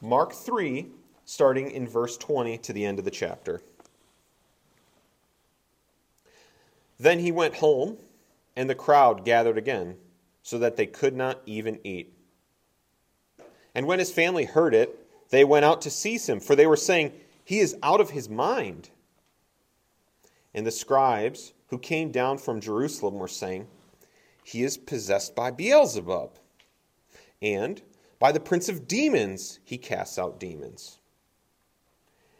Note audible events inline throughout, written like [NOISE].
Mark 3, starting in verse 20 to the end of the chapter. Then he went home, and the crowd gathered again, so that they could not even eat. And when his family heard it, they went out to seize him, for they were saying, He is out of his mind. And the scribes who came down from Jerusalem were saying, He is possessed by Beelzebub. And by the prince of demons he casts out demons.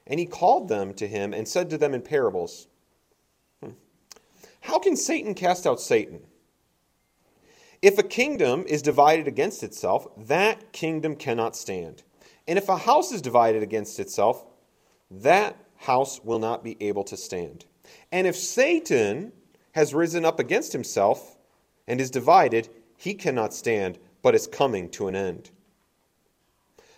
And he called them to him and said to them in parables, hmm, How can Satan cast out Satan? If a kingdom is divided against itself, that kingdom cannot stand. And if a house is divided against itself, that house will not be able to stand. And if Satan has risen up against himself and is divided, he cannot stand, but is coming to an end.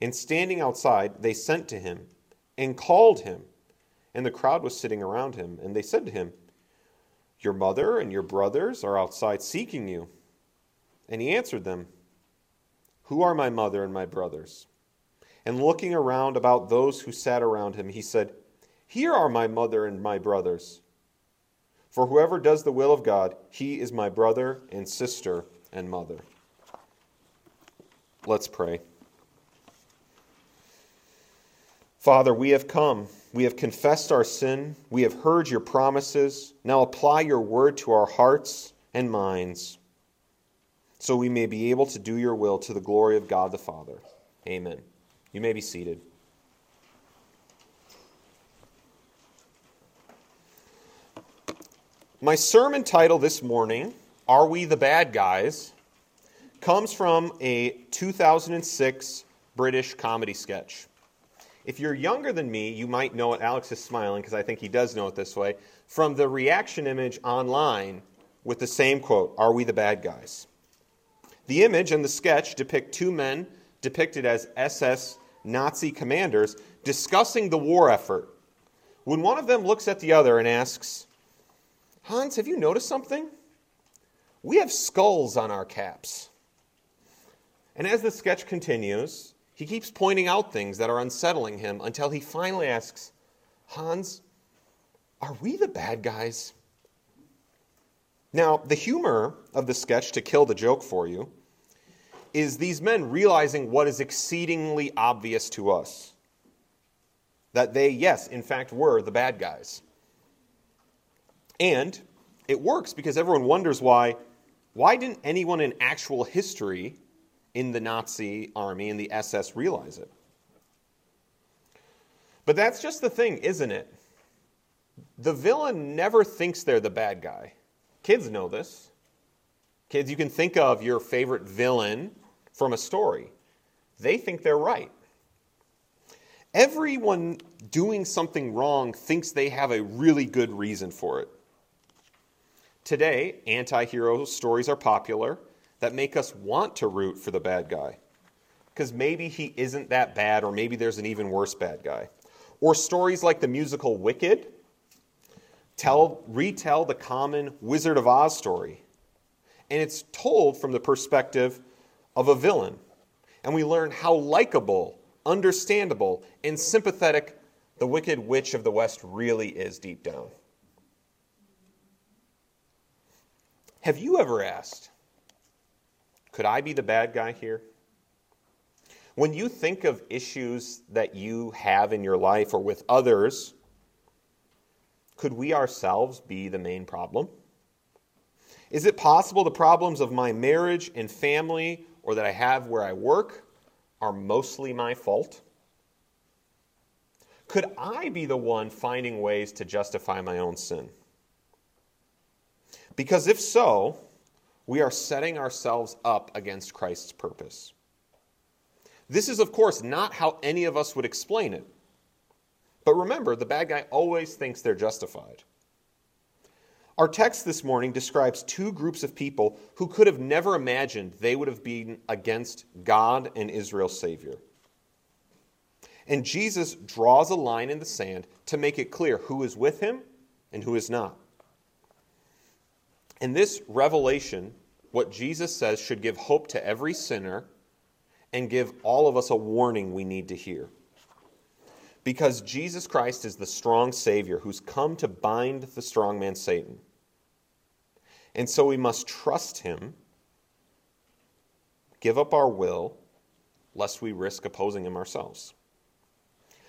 and standing outside, they sent to him and called him. And the crowd was sitting around him. And they said to him, Your mother and your brothers are outside seeking you. And he answered them, Who are my mother and my brothers? And looking around about those who sat around him, he said, Here are my mother and my brothers. For whoever does the will of God, he is my brother and sister and mother. Let's pray. Father, we have come. We have confessed our sin. We have heard your promises. Now apply your word to our hearts and minds so we may be able to do your will to the glory of God the Father. Amen. You may be seated. My sermon title this morning, Are We the Bad Guys? comes from a 2006 British comedy sketch. If you're younger than me, you might know it. Alex is smiling because I think he does know it this way. From the reaction image online with the same quote Are we the bad guys? The image and the sketch depict two men depicted as SS Nazi commanders discussing the war effort. When one of them looks at the other and asks, Hans, have you noticed something? We have skulls on our caps. And as the sketch continues, he keeps pointing out things that are unsettling him until he finally asks, Hans, are we the bad guys? Now, the humor of the sketch, to kill the joke for you, is these men realizing what is exceedingly obvious to us that they, yes, in fact, were the bad guys. And it works because everyone wonders why why didn't anyone in actual history in the Nazi army and the SS realize it. But that's just the thing, isn't it? The villain never thinks they're the bad guy. Kids know this. Kids, you can think of your favorite villain from a story. They think they're right. Everyone doing something wrong thinks they have a really good reason for it. Today, anti hero stories are popular that make us want to root for the bad guy. Because maybe he isn't that bad, or maybe there's an even worse bad guy. Or stories like the musical Wicked tell, retell the common Wizard of Oz story. And it's told from the perspective of a villain. And we learn how likable, understandable, and sympathetic the Wicked Witch of the West really is deep down. Have you ever asked, could I be the bad guy here? When you think of issues that you have in your life or with others, could we ourselves be the main problem? Is it possible the problems of my marriage and family or that I have where I work are mostly my fault? Could I be the one finding ways to justify my own sin? Because if so, we are setting ourselves up against Christ's purpose. This is, of course, not how any of us would explain it. But remember, the bad guy always thinks they're justified. Our text this morning describes two groups of people who could have never imagined they would have been against God and Israel's Savior. And Jesus draws a line in the sand to make it clear who is with him and who is not. And this revelation, what Jesus says, should give hope to every sinner and give all of us a warning we need to hear. Because Jesus Christ is the strong Savior who's come to bind the strong man Satan. And so we must trust him, give up our will, lest we risk opposing him ourselves.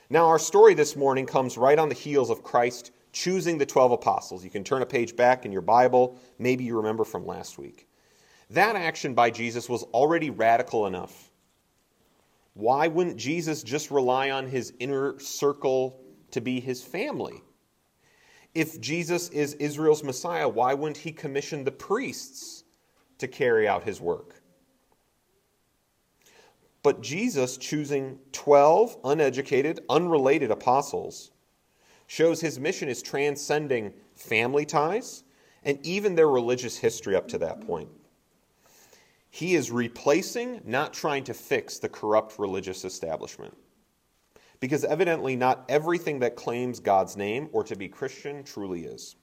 Now, our story this morning comes right on the heels of Christ choosing the 12 apostles. You can turn a page back in your Bible. Maybe you remember from last week. That action by Jesus was already radical enough. Why wouldn't Jesus just rely on his inner circle to be his family? If Jesus is Israel's Messiah, why wouldn't he commission the priests to carry out his work? But Jesus choosing 12 uneducated, unrelated apostles shows his mission is transcending family ties and even their religious history up to that point. He is replacing, not trying to fix, the corrupt religious establishment. Because evidently, not everything that claims God's name or to be Christian truly is.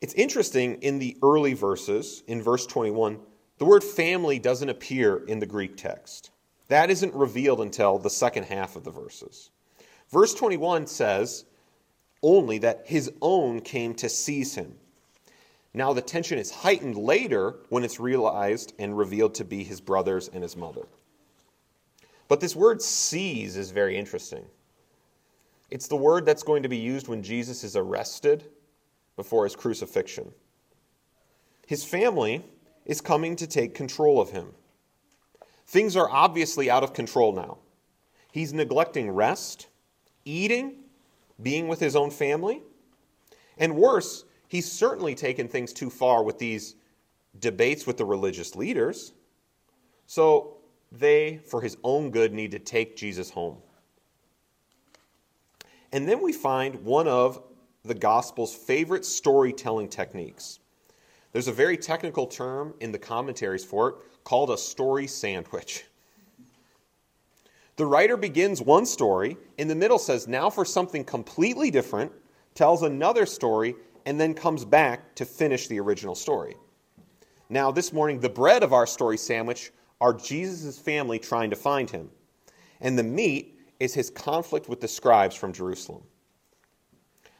It's interesting in the early verses, in verse 21, the word family doesn't appear in the Greek text. That isn't revealed until the second half of the verses. Verse 21 says only that his own came to seize him. Now, the tension is heightened later when it's realized and revealed to be his brothers and his mother. But this word seize is very interesting. It's the word that's going to be used when Jesus is arrested before his crucifixion. His family is coming to take control of him. Things are obviously out of control now. He's neglecting rest, eating, being with his own family. And worse, he's certainly taken things too far with these debates with the religious leaders. So they, for his own good, need to take Jesus home. And then we find one of the gospel's favorite storytelling techniques. There's a very technical term in the commentaries for it called a story sandwich. The writer begins one story, in the middle says, now for something completely different, tells another story, and then comes back to finish the original story. Now, this morning, the bread of our story sandwich are Jesus' family trying to find him, and the meat is his conflict with the scribes from Jerusalem.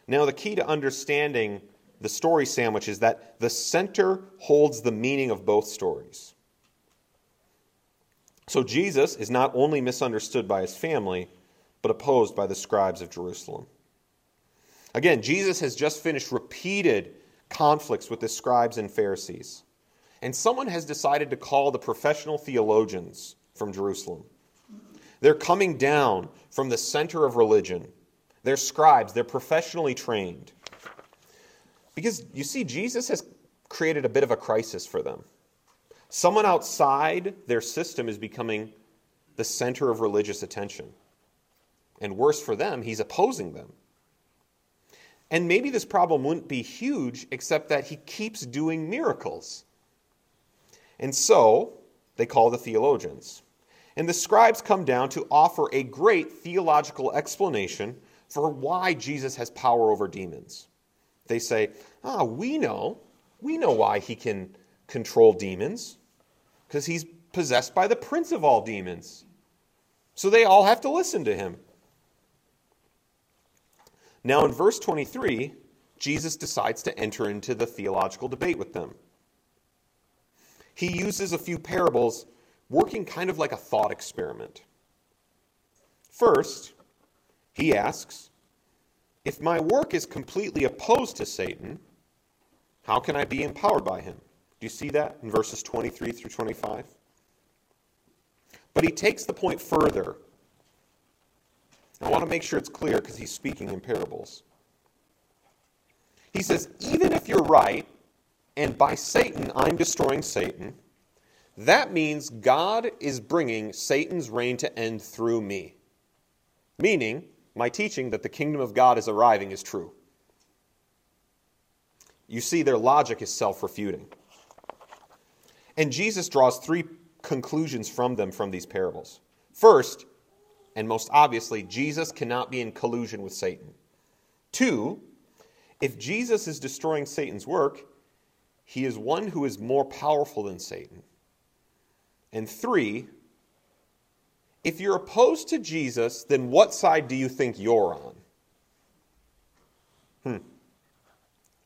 Now, the key to understanding the story sandwich is that the center holds the meaning of both stories. So Jesus is not only misunderstood by his family, but opposed by the scribes of Jerusalem. Again, Jesus has just finished repeated conflicts with the scribes and Pharisees. And someone has decided to call the professional theologians from Jerusalem. They're coming down from the center of religion. They're scribes, they're professionally trained. Because you see, Jesus has created a bit of a crisis for them. Someone outside their system is becoming the center of religious attention. And worse for them, he's opposing them. And maybe this problem wouldn't be huge, except that he keeps doing miracles. And so they call the theologians. And the scribes come down to offer a great theological explanation for why Jesus has power over demons. They say, Ah, we know. We know why he can control demons because he's possessed by the prince of all demons. So they all have to listen to him. Now, in verse 23, Jesus decides to enter into the theological debate with them. He uses a few parables, working kind of like a thought experiment. First, he asks, If my work is completely opposed to Satan, how can I be empowered by him? Do you see that in verses 23 through 25? But he takes the point further. I want to make sure it's clear because he's speaking in parables. He says, even if you're right, and by Satan I'm destroying Satan, that means God is bringing Satan's reign to end through me. Meaning, my teaching that the kingdom of God is arriving is true. You see, their logic is self refuting. And Jesus draws three conclusions from them from these parables. First, and most obviously, Jesus cannot be in collusion with Satan. Two, if Jesus is destroying Satan's work, he is one who is more powerful than Satan. And three, if you're opposed to Jesus, then what side do you think you're on? Hmm.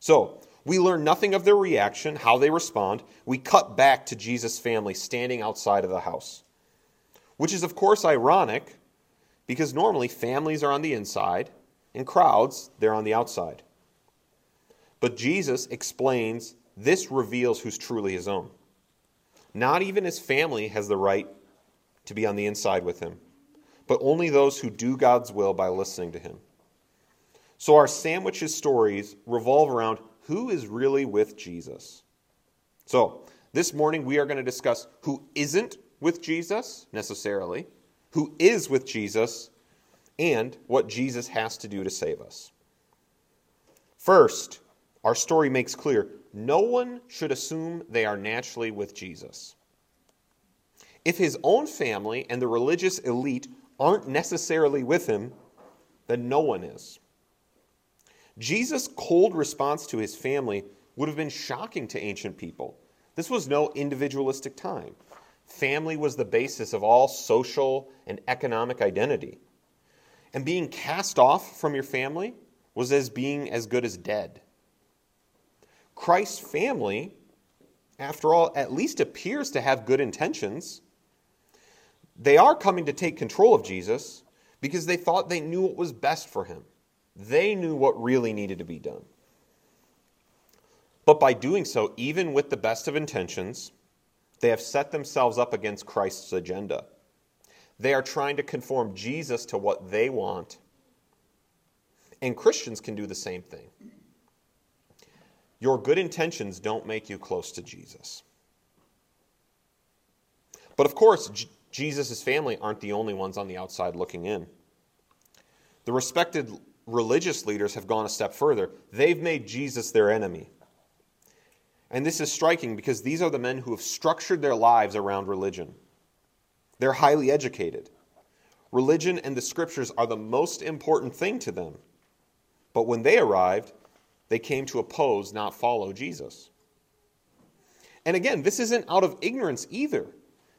So, we learn nothing of their reaction, how they respond. We cut back to Jesus' family standing outside of the house. Which is, of course, ironic because normally families are on the inside and crowds, they're on the outside. But Jesus explains this reveals who's truly his own. Not even his family has the right to be on the inside with him, but only those who do God's will by listening to him. So our sandwiches stories revolve around who is really with Jesus. So, this morning we are going to discuss who isn't with Jesus necessarily, who is with Jesus, and what Jesus has to do to save us. First, our story makes clear no one should assume they are naturally with Jesus. If his own family and the religious elite aren't necessarily with him, then no one is. Jesus' cold response to his family would have been shocking to ancient people. This was no individualistic time. Family was the basis of all social and economic identity. And being cast off from your family was as being as good as dead. Christ's family, after all, at least appears to have good intentions. They are coming to take control of Jesus because they thought they knew what was best for him. They knew what really needed to be done. But by doing so, even with the best of intentions, they have set themselves up against Christ's agenda. They are trying to conform Jesus to what they want. And Christians can do the same thing. Your good intentions don't make you close to Jesus. But of course, J- Jesus' family aren't the only ones on the outside looking in. The respected religious leaders have gone a step further. They've made Jesus their enemy. And this is striking because these are the men who have structured their lives around religion. They're highly educated. Religion and the scriptures are the most important thing to them. But when they arrived, they came to oppose, not follow Jesus. And again, this isn't out of ignorance either.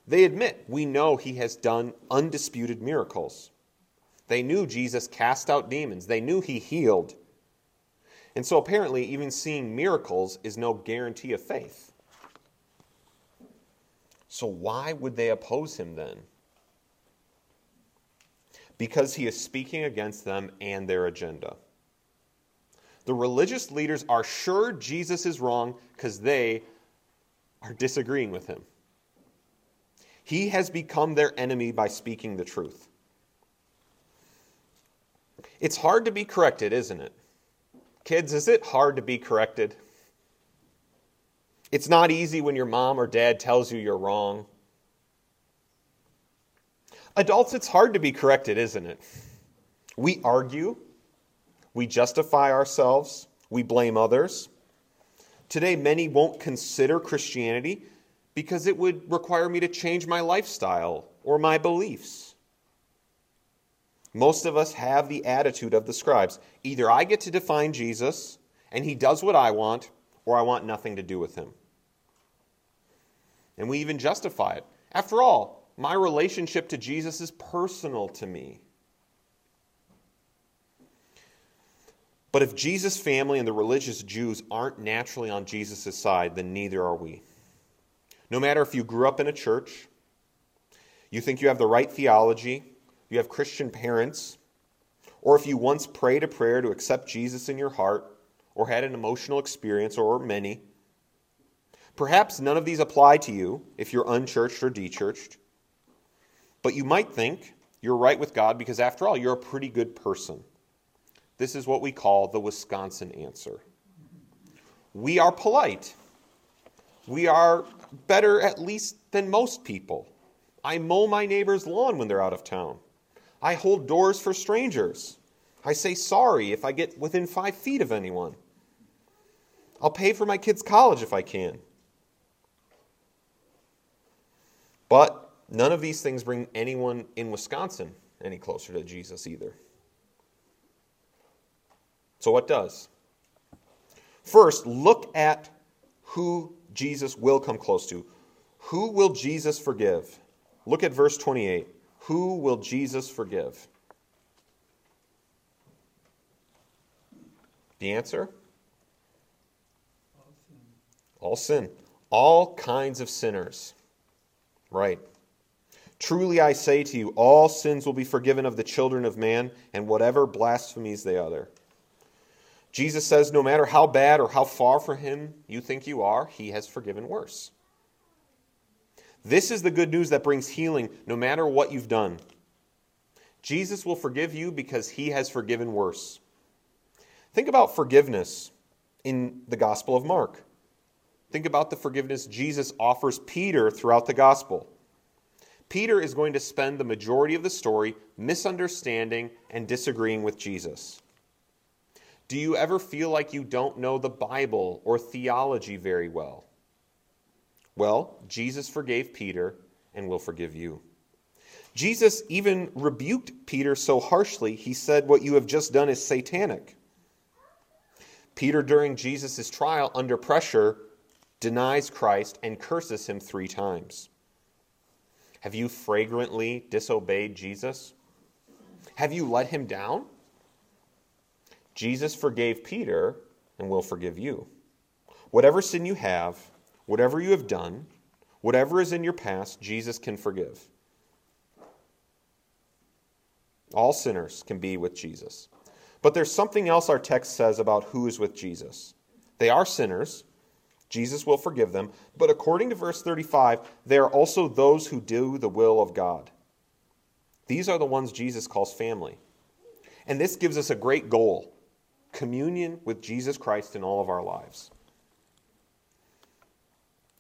They admit, we know he has done undisputed miracles. They knew Jesus cast out demons, they knew he healed. And so apparently, even seeing miracles is no guarantee of faith. So, why would they oppose him then? Because he is speaking against them and their agenda. The religious leaders are sure Jesus is wrong because they are disagreeing with him. He has become their enemy by speaking the truth. It's hard to be corrected, isn't it? Kids, is it hard to be corrected? It's not easy when your mom or dad tells you you're wrong. Adults, it's hard to be corrected, isn't it? We argue, we justify ourselves, we blame others. Today, many won't consider Christianity because it would require me to change my lifestyle or my beliefs. Most of us have the attitude of the scribes. Either I get to define Jesus and he does what I want, or I want nothing to do with him. And we even justify it. After all, my relationship to Jesus is personal to me. But if Jesus' family and the religious Jews aren't naturally on Jesus' side, then neither are we. No matter if you grew up in a church, you think you have the right theology, you have Christian parents, or if you once prayed a prayer to accept Jesus in your heart, or had an emotional experience, or many. Perhaps none of these apply to you if you're unchurched or dechurched, but you might think you're right with God because, after all, you're a pretty good person. This is what we call the Wisconsin answer. We are polite. We are better, at least than most people. I mow my neighbor's lawn when they're out of town. I hold doors for strangers. I say sorry if I get within five feet of anyone. I'll pay for my kids' college if I can. But none of these things bring anyone in Wisconsin any closer to Jesus either. So, what does? First, look at who Jesus will come close to. Who will Jesus forgive? Look at verse 28. Who will Jesus forgive? The answer? All sin. All kinds of sinners. Right. Truly I say to you, all sins will be forgiven of the children of man, and whatever blasphemies they utter. Jesus says, no matter how bad or how far from him you think you are, he has forgiven worse. This is the good news that brings healing no matter what you've done. Jesus will forgive you because he has forgiven worse. Think about forgiveness in the Gospel of Mark. Think about the forgiveness Jesus offers Peter throughout the Gospel. Peter is going to spend the majority of the story misunderstanding and disagreeing with Jesus. Do you ever feel like you don't know the Bible or theology very well? Well, Jesus forgave Peter and will forgive you. Jesus even rebuked Peter so harshly, he said, What you have just done is satanic. Peter, during Jesus' trial, under pressure, denies Christ and curses him three times. Have you fragrantly disobeyed Jesus? Have you let him down? Jesus forgave Peter and will forgive you. Whatever sin you have, whatever you have done, whatever is in your past, Jesus can forgive. All sinners can be with Jesus. But there's something else our text says about who is with Jesus. They are sinners. Jesus will forgive them. But according to verse 35, they are also those who do the will of God. These are the ones Jesus calls family. And this gives us a great goal communion with Jesus Christ in all of our lives.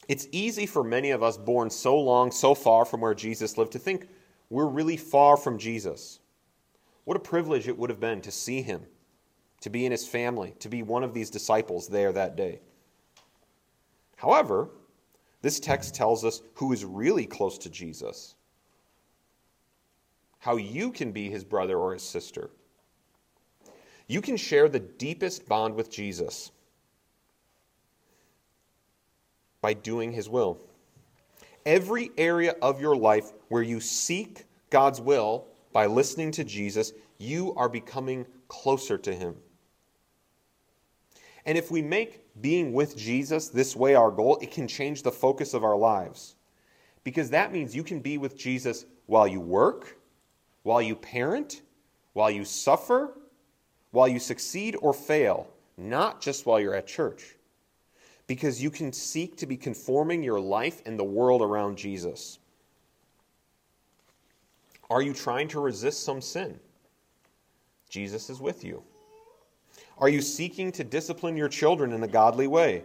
It's easy for many of us born so long, so far from where Jesus lived, to think we're really far from Jesus. What a privilege it would have been to see him, to be in his family, to be one of these disciples there that day. However, this text tells us who is really close to Jesus, how you can be his brother or his sister. You can share the deepest bond with Jesus by doing his will. Every area of your life where you seek God's will by listening to Jesus, you are becoming closer to him. And if we make being with Jesus this way our goal, it can change the focus of our lives. Because that means you can be with Jesus while you work, while you parent, while you suffer, while you succeed or fail, not just while you're at church. Because you can seek to be conforming your life and the world around Jesus. Are you trying to resist some sin? Jesus is with you. Are you seeking to discipline your children in a godly way?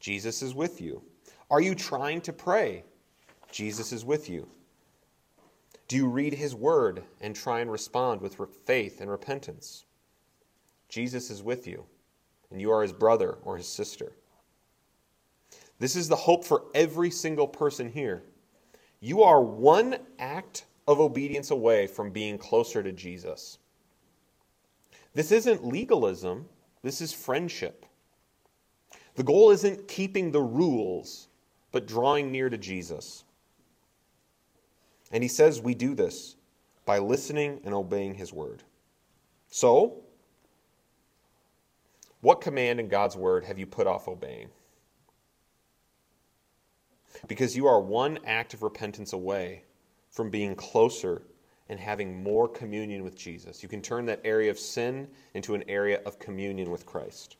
Jesus is with you. Are you trying to pray? Jesus is with you. Do you read his word and try and respond with faith and repentance? Jesus is with you, and you are his brother or his sister. This is the hope for every single person here. You are one act of obedience away from being closer to Jesus. This isn't legalism, this is friendship. The goal isn't keeping the rules, but drawing near to Jesus. And he says we do this by listening and obeying his word. So, what command in God's word have you put off obeying? Because you are one act of repentance away from being closer and having more communion with Jesus. You can turn that area of sin into an area of communion with Christ.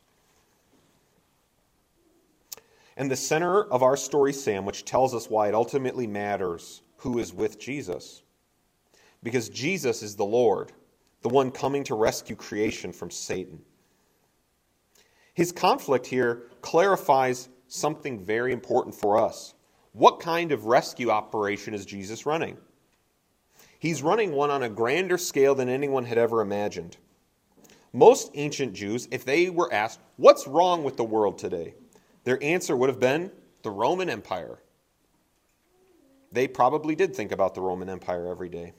And the center of our story sandwich tells us why it ultimately matters who is with Jesus. Because Jesus is the Lord, the one coming to rescue creation from Satan. His conflict here clarifies something very important for us. What kind of rescue operation is Jesus running? He's running one on a grander scale than anyone had ever imagined. Most ancient Jews, if they were asked, What's wrong with the world today? their answer would have been the Roman Empire. They probably did think about the Roman Empire every day.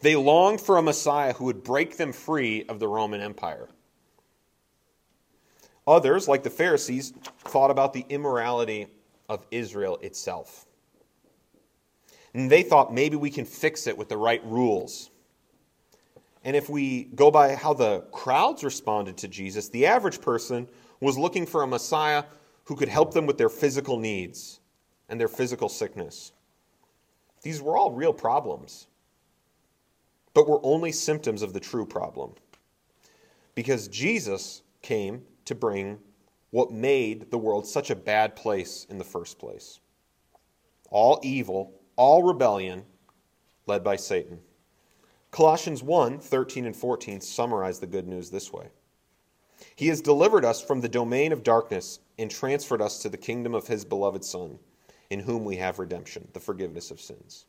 They longed for a Messiah who would break them free of the Roman Empire. Others, like the Pharisees, thought about the immorality of Israel itself. And they thought maybe we can fix it with the right rules. And if we go by how the crowds responded to Jesus, the average person was looking for a Messiah who could help them with their physical needs and their physical sickness. These were all real problems, but were only symptoms of the true problem. Because Jesus came to bring what made the world such a bad place in the first place all evil, all rebellion, led by Satan. Colossians 1 13 and 14 summarize the good news this way He has delivered us from the domain of darkness and transferred us to the kingdom of His beloved Son, in whom we have redemption, the forgiveness of sins.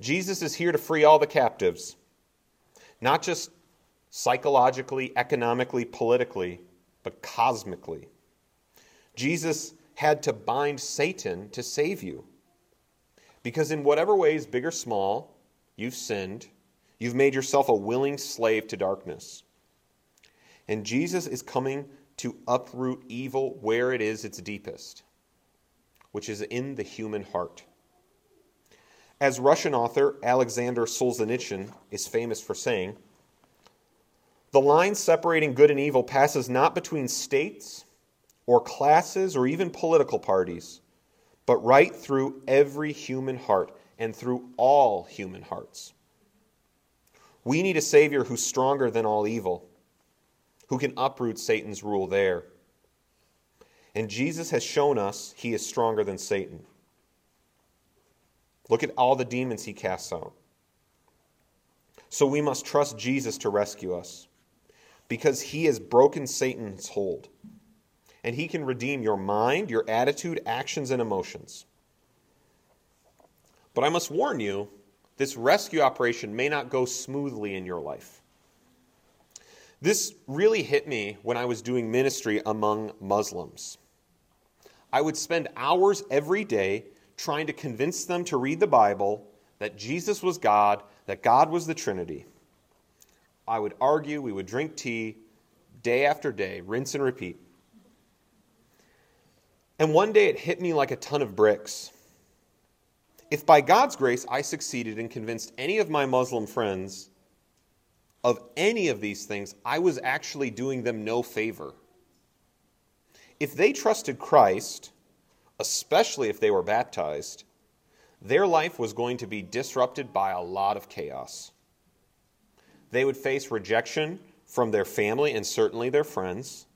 Jesus is here to free all the captives, not just psychologically, economically, politically, but cosmically. Jesus had to bind Satan to save you. Because in whatever ways, big or small, you've sinned, you've made yourself a willing slave to darkness. And Jesus is coming to uproot evil where it is its deepest, which is in the human heart. As Russian author Alexander Solzhenitsyn is famous for saying, the line separating good and evil passes not between states or classes or even political parties, but right through every human heart and through all human hearts. We need a Savior who's stronger than all evil, who can uproot Satan's rule there. And Jesus has shown us he is stronger than Satan. Look at all the demons he casts out. So we must trust Jesus to rescue us because he has broken Satan's hold. And he can redeem your mind, your attitude, actions, and emotions. But I must warn you this rescue operation may not go smoothly in your life. This really hit me when I was doing ministry among Muslims. I would spend hours every day trying to convince them to read the Bible, that Jesus was God, that God was the Trinity. I would argue, we would drink tea day after day, rinse and repeat. And one day it hit me like a ton of bricks. If by God's grace I succeeded and convinced any of my Muslim friends of any of these things, I was actually doing them no favor. If they trusted Christ, especially if they were baptized, their life was going to be disrupted by a lot of chaos. They would face rejection from their family and certainly their friends.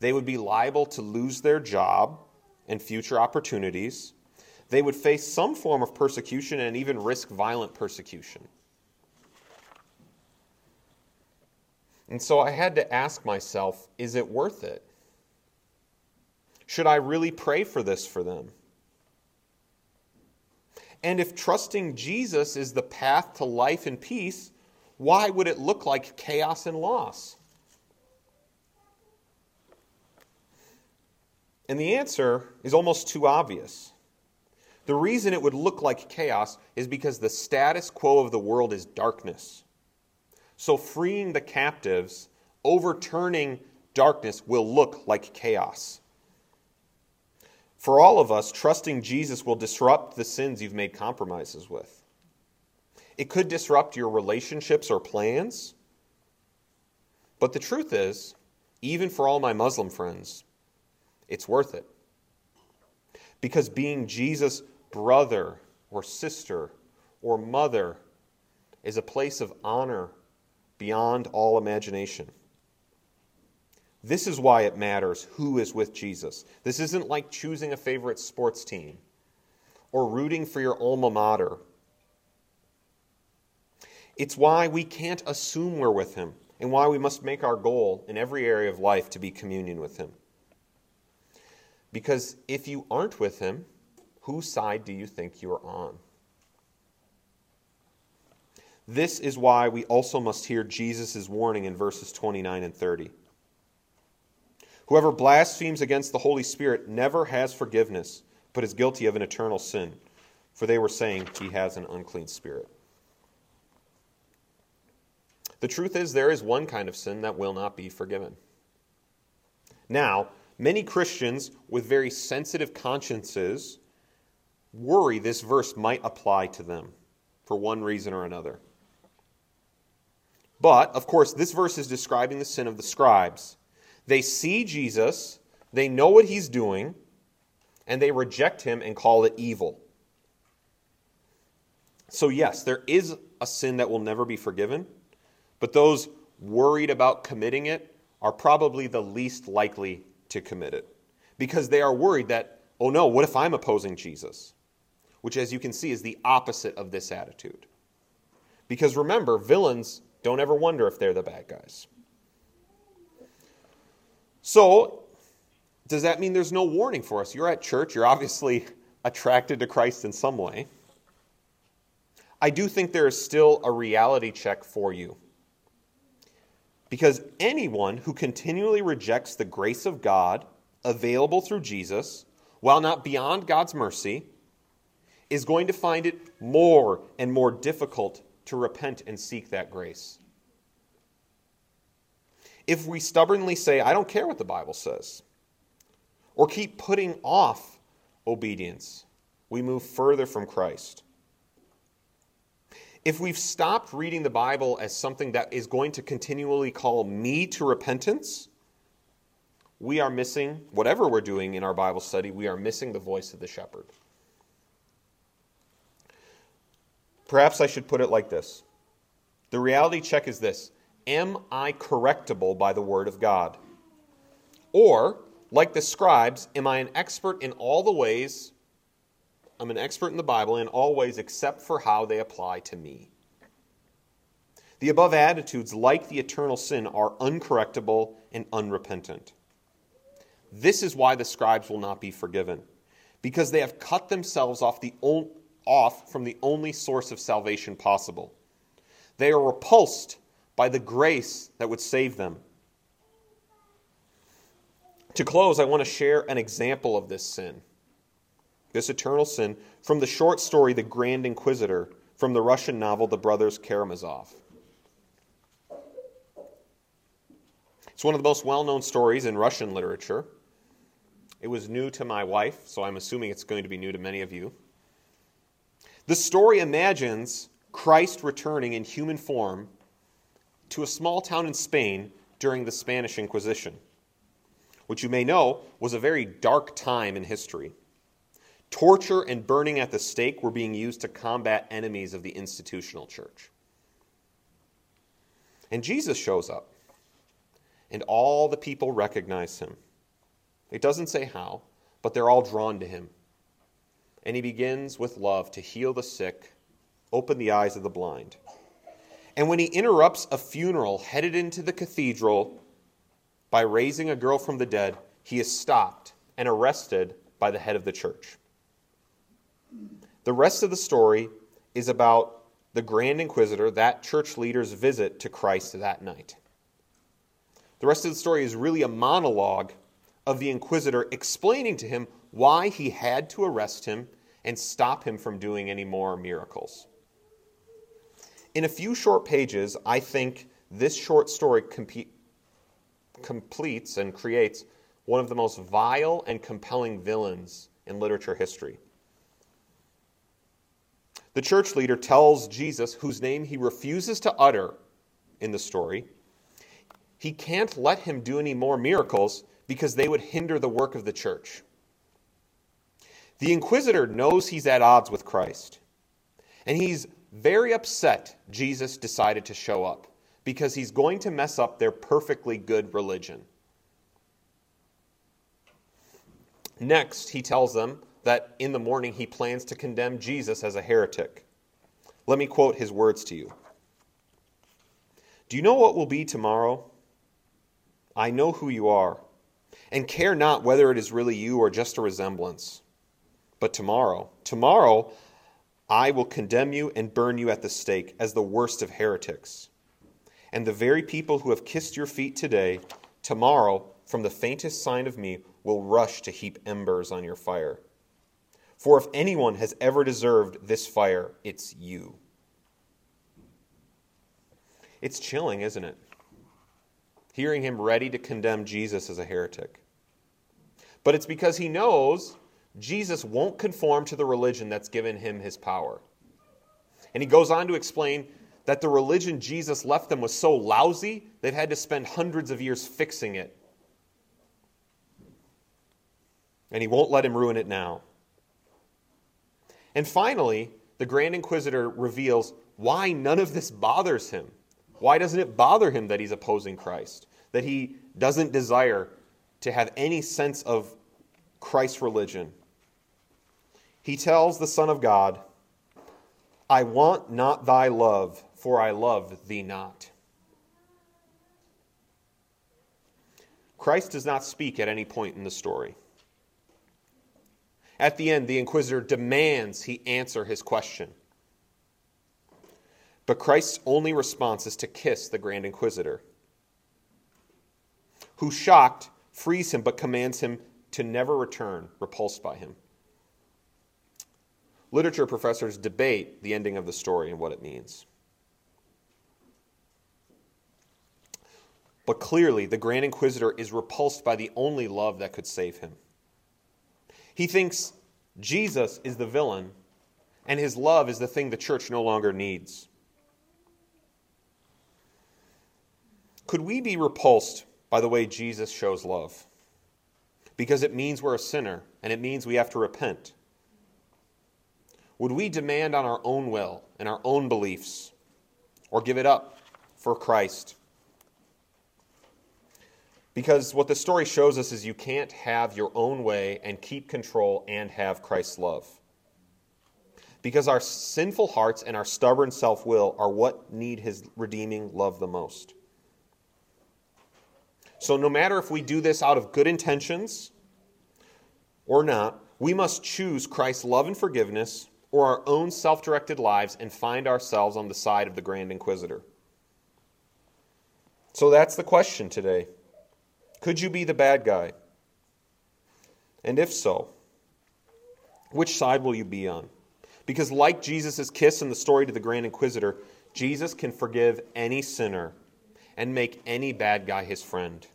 They would be liable to lose their job and future opportunities. They would face some form of persecution and even risk violent persecution. And so I had to ask myself is it worth it? Should I really pray for this for them? And if trusting Jesus is the path to life and peace, why would it look like chaos and loss? And the answer is almost too obvious. The reason it would look like chaos is because the status quo of the world is darkness. So, freeing the captives, overturning darkness, will look like chaos. For all of us, trusting Jesus will disrupt the sins you've made compromises with. It could disrupt your relationships or plans. But the truth is, even for all my Muslim friends, it's worth it. Because being Jesus' brother or sister or mother is a place of honor beyond all imagination. This is why it matters who is with Jesus. This isn't like choosing a favorite sports team or rooting for your alma mater it's why we can't assume we're with Him and why we must make our goal in every area of life to be communion with Him. Because if you aren't with him, whose side do you think you are on? This is why we also must hear Jesus' warning in verses 29 and 30. Whoever blasphemes against the Holy Spirit never has forgiveness, but is guilty of an eternal sin, for they were saying he has an unclean spirit. The truth is, there is one kind of sin that will not be forgiven. Now, many Christians with very sensitive consciences worry this verse might apply to them for one reason or another. But, of course, this verse is describing the sin of the scribes. They see Jesus, they know what he's doing, and they reject him and call it evil. So, yes, there is a sin that will never be forgiven, but those worried about committing it are probably the least likely to commit it because they are worried that, oh no, what if I'm opposing Jesus? Which, as you can see, is the opposite of this attitude. Because remember, villains don't ever wonder if they're the bad guys. So, does that mean there's no warning for us? You're at church, you're obviously [LAUGHS] attracted to Christ in some way. I do think there is still a reality check for you. Because anyone who continually rejects the grace of God available through Jesus, while not beyond God's mercy, is going to find it more and more difficult to repent and seek that grace. If we stubbornly say, I don't care what the Bible says, or keep putting off obedience, we move further from Christ. If we've stopped reading the Bible as something that is going to continually call me to repentance, we are missing, whatever we're doing in our Bible study, we are missing the voice of the shepherd. Perhaps I should put it like this The reality check is this Am I correctable by the word of God? Or, like the scribes, am I an expert in all the ways? I'm an expert in the Bible in all ways except for how they apply to me. The above attitudes, like the eternal sin, are uncorrectable and unrepentant. This is why the scribes will not be forgiven, because they have cut themselves off the off from the only source of salvation possible. They are repulsed by the grace that would save them. To close, I want to share an example of this sin, this eternal sin, from the short story The Grand Inquisitor from the Russian novel The Brothers Karamazov. It's one of the most well known stories in Russian literature. It was new to my wife, so I'm assuming it's going to be new to many of you. The story imagines Christ returning in human form to a small town in Spain during the Spanish Inquisition, which you may know was a very dark time in history. Torture and burning at the stake were being used to combat enemies of the institutional church. And Jesus shows up, and all the people recognize him. It doesn't say how, but they're all drawn to him and he begins with love to heal the sick, open the eyes of the blind. And when he interrupts a funeral headed into the cathedral by raising a girl from the dead, he is stopped and arrested by the head of the church. The rest of the story is about the Grand Inquisitor, that church leader's visit to Christ that night. The rest of the story is really a monologue of the Inquisitor explaining to him why he had to arrest him and stop him from doing any more miracles. In a few short pages, I think this short story completes and creates one of the most vile and compelling villains in literature history. The church leader tells Jesus, whose name he refuses to utter in the story, he can't let him do any more miracles because they would hinder the work of the church. The inquisitor knows he's at odds with Christ, and he's very upset Jesus decided to show up because he's going to mess up their perfectly good religion. Next, he tells them that in the morning he plans to condemn Jesus as a heretic. Let me quote his words to you Do you know what will be tomorrow? I know who you are and care not whether it is really you or just a resemblance. But tomorrow, tomorrow, I will condemn you and burn you at the stake as the worst of heretics. And the very people who have kissed your feet today, tomorrow, from the faintest sign of me, will rush to heap embers on your fire. For if anyone has ever deserved this fire, it's you. It's chilling, isn't it? Hearing him ready to condemn Jesus as a heretic. But it's because he knows Jesus won't conform to the religion that's given him his power. And he goes on to explain that the religion Jesus left them was so lousy, they've had to spend hundreds of years fixing it. And he won't let him ruin it now. And finally, the Grand Inquisitor reveals why none of this bothers him. Why doesn't it bother him that he's opposing Christ? That he doesn't desire to have any sense of Christ's religion? He tells the Son of God, I want not thy love, for I love thee not. Christ does not speak at any point in the story. At the end, the inquisitor demands he answer his question. But Christ's only response is to kiss the Grand Inquisitor, who, shocked, frees him but commands him to never return, repulsed by him. Literature professors debate the ending of the story and what it means. But clearly, the Grand Inquisitor is repulsed by the only love that could save him. He thinks Jesus is the villain, and his love is the thing the church no longer needs. Could we be repulsed by the way Jesus shows love? Because it means we're a sinner, and it means we have to repent. Would we demand on our own will and our own beliefs, or give it up for Christ? Because what the story shows us is you can't have your own way and keep control and have Christ's love. Because our sinful hearts and our stubborn self will are what need his redeeming love the most. So, no matter if we do this out of good intentions or not, we must choose Christ's love and forgiveness or our own self directed lives and find ourselves on the side of the Grand Inquisitor. So, that's the question today. Could you be the bad guy? And if so, which side will you be on? Because, like Jesus' kiss in the story to the Grand Inquisitor, Jesus can forgive any sinner and make any bad guy his friend.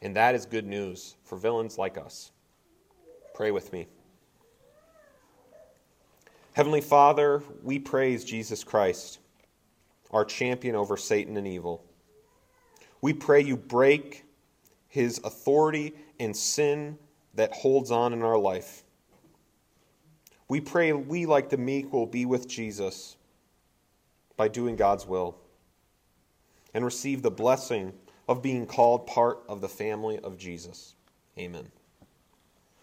And that is good news for villains like us. Pray with me. Heavenly Father, we praise Jesus Christ, our champion over Satan and evil. We pray you break his authority and sin that holds on in our life. We pray we, like the meek, will be with Jesus by doing God's will and receive the blessing of being called part of the family of Jesus. Amen.